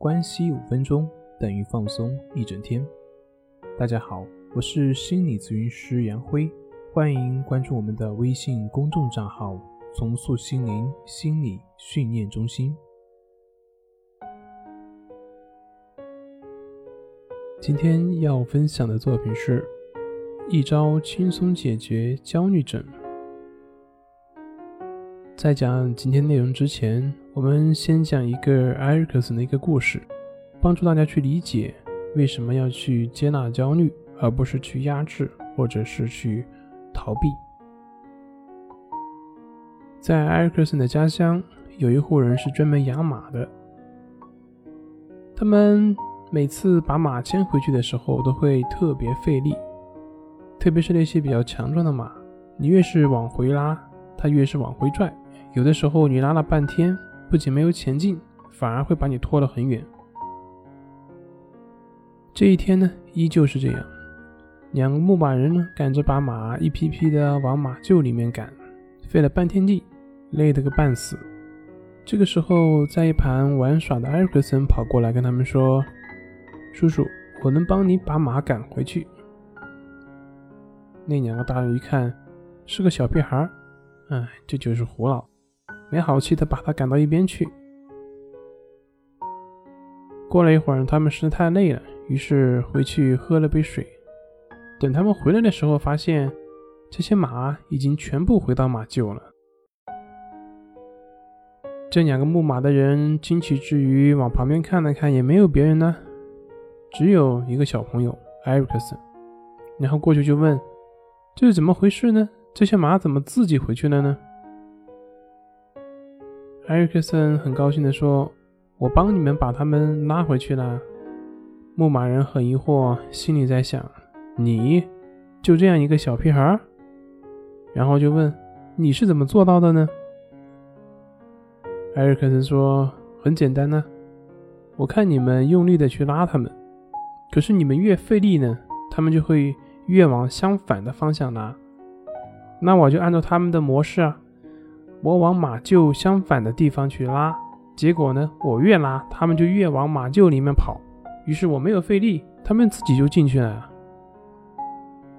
关系五分钟等于放松一整天。大家好，我是心理咨询师杨辉，欢迎关注我们的微信公众账号“重塑心灵心理训练中心”。今天要分享的作品是一招轻松解决焦虑症。在讲今天内容之前，我们先讲一个埃里克森的一个故事，帮助大家去理解为什么要去接纳焦虑，而不是去压制或者是去逃避。在埃里克森的家乡，有一户人是专门养马的，他们每次把马牵回去的时候都会特别费力，特别是那些比较强壮的马，你越是往回拉，它越是往回拽。有的时候你拉了半天，不仅没有前进，反而会把你拖得很远。这一天呢，依旧是这样，两个牧马人呢赶着把马一批批的往马厩里面赶，费了半天力，累得个半死。这个时候，在一旁玩耍的艾克森跑过来跟他们说：“叔叔，我能帮你把马赶回去。”那两个大人一看，是个小屁孩儿，哎，这就是胡闹。没好气的把他赶到一边去。过了一会儿，他们实在太累了，于是回去喝了杯水。等他们回来的时候，发现这些马已经全部回到马厩了。这两个牧马的人惊奇之余，往旁边看了看，也没有别人呢，只有一个小朋友艾瑞克森。然后过去就问：“这是怎么回事呢？这些马怎么自己回去了呢？”艾瑞克森很高兴地说：“我帮你们把他们拉回去了。”牧马人很疑惑，心里在想：“你就这样一个小屁孩？”然后就问：“你是怎么做到的呢？”艾瑞克森说：“很简单呢，我看你们用力的去拉他们，可是你们越费力呢，他们就会越往相反的方向拉。那我就按照他们的模式啊。”我往马厩相反的地方去拉，结果呢，我越拉，他们就越往马厩里面跑。于是我没有费力，他们自己就进去了。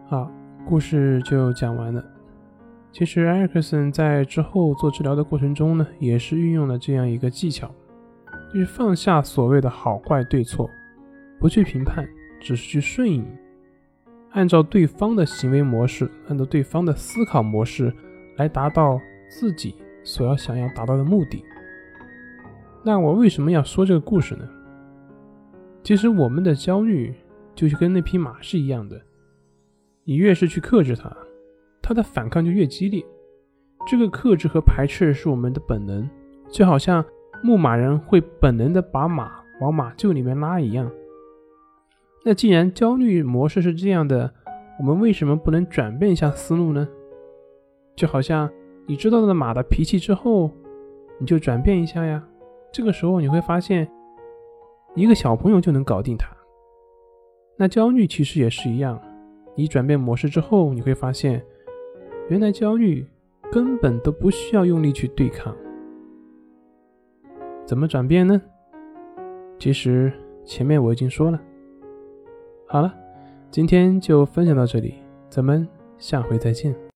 好，故事就讲完了。其实艾克森在之后做治疗的过程中呢，也是运用了这样一个技巧，就是放下所谓的好坏对错，不去评判，只是去顺应，按照对方的行为模式，按照对方的思考模式来达到。自己所要想要达到的目的。那我为什么要说这个故事呢？其实我们的焦虑就是跟那匹马是一样的，你越是去克制它，它的反抗就越激烈。这个克制和排斥是我们的本能，就好像牧马人会本能的把马往马厩里面拉一样。那既然焦虑模式是这样的，我们为什么不能转变一下思路呢？就好像。你知道了马的脾气之后，你就转变一下呀。这个时候你会发现，一个小朋友就能搞定它。那焦虑其实也是一样，你转变模式之后，你会发现，原来焦虑根本都不需要用力去对抗。怎么转变呢？其实前面我已经说了。好了，今天就分享到这里，咱们下回再见。